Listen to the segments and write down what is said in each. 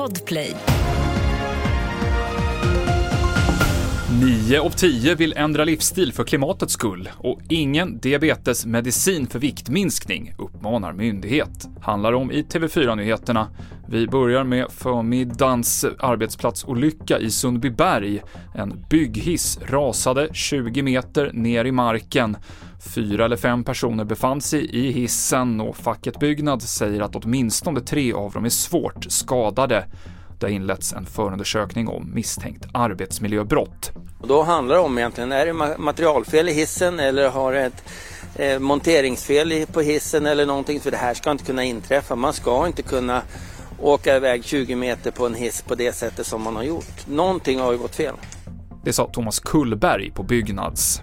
Podplay. Nio av tio vill ändra livsstil för klimatets skull och ingen diabetesmedicin för viktminskning, uppmanar myndighet. Handlar om i TV4-nyheterna. Vi börjar med förmiddagens arbetsplatsolycka i Sundbyberg. En bygghiss rasade 20 meter ner i marken. Fyra eller fem personer befann sig i hissen och facket Byggnad säger att åtminstone tre av dem är svårt skadade. Det har inletts en förundersökning om misstänkt arbetsmiljöbrott. Och då handlar det om egentligen, är det materialfel i hissen eller har det ett eh, monteringsfel på hissen eller någonting? För det här ska inte kunna inträffa. Man ska inte kunna åka iväg 20 meter på en hiss på det sättet som man har gjort. Någonting har ju gått fel. Det sa Thomas Kullberg på Byggnads.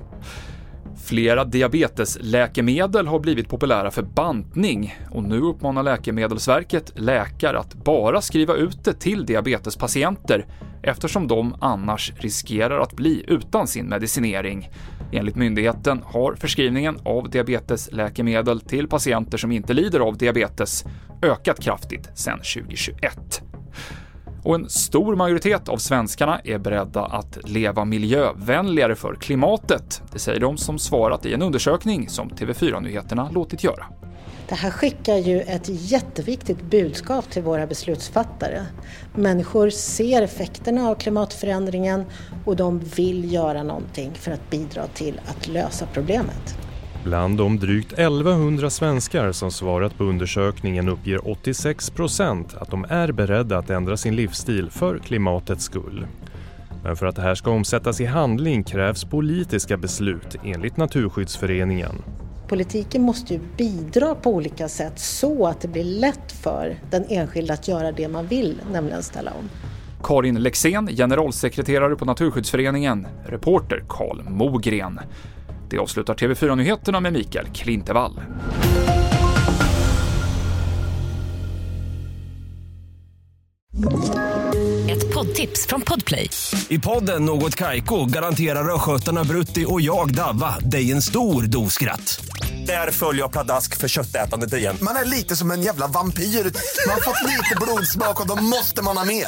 Flera diabetesläkemedel har blivit populära för bantning och nu uppmanar Läkemedelsverket läkare att bara skriva ut det till diabetespatienter eftersom de annars riskerar att bli utan sin medicinering. Enligt myndigheten har förskrivningen av diabetesläkemedel till patienter som inte lider av diabetes ökat kraftigt sedan 2021. Och en stor majoritet av svenskarna är beredda att leva miljövänligare för klimatet. Det säger de som svarat i en undersökning som TV4-nyheterna låtit göra. Det här skickar ju ett jätteviktigt budskap till våra beslutsfattare. Människor ser effekterna av klimatförändringen och de vill göra någonting för att bidra till att lösa problemet. Bland de drygt 1100 svenskar som svarat på undersökningen uppger 86 procent att de är beredda att ändra sin livsstil för klimatets skull. Men för att det här ska omsättas i handling krävs politiska beslut enligt Naturskyddsföreningen. Politiken måste ju bidra på olika sätt så att det blir lätt för den enskilda att göra det man vill, nämligen ställa om. Karin Lexén, generalsekreterare på Naturskyddsföreningen, reporter Karl Mogren. Det avslutar TV4-nyheterna med Mikael Klintevall. Ett poddtips från Podplay. I podden Något Kaiko garanterar östgötarna Brutti och jag, Davva, dig en stor dos skratt. Där följer jag pladask för köttätandet igen. Man är lite som en jävla vampyr. Man har fått lite blodsmak och då måste man ha mer.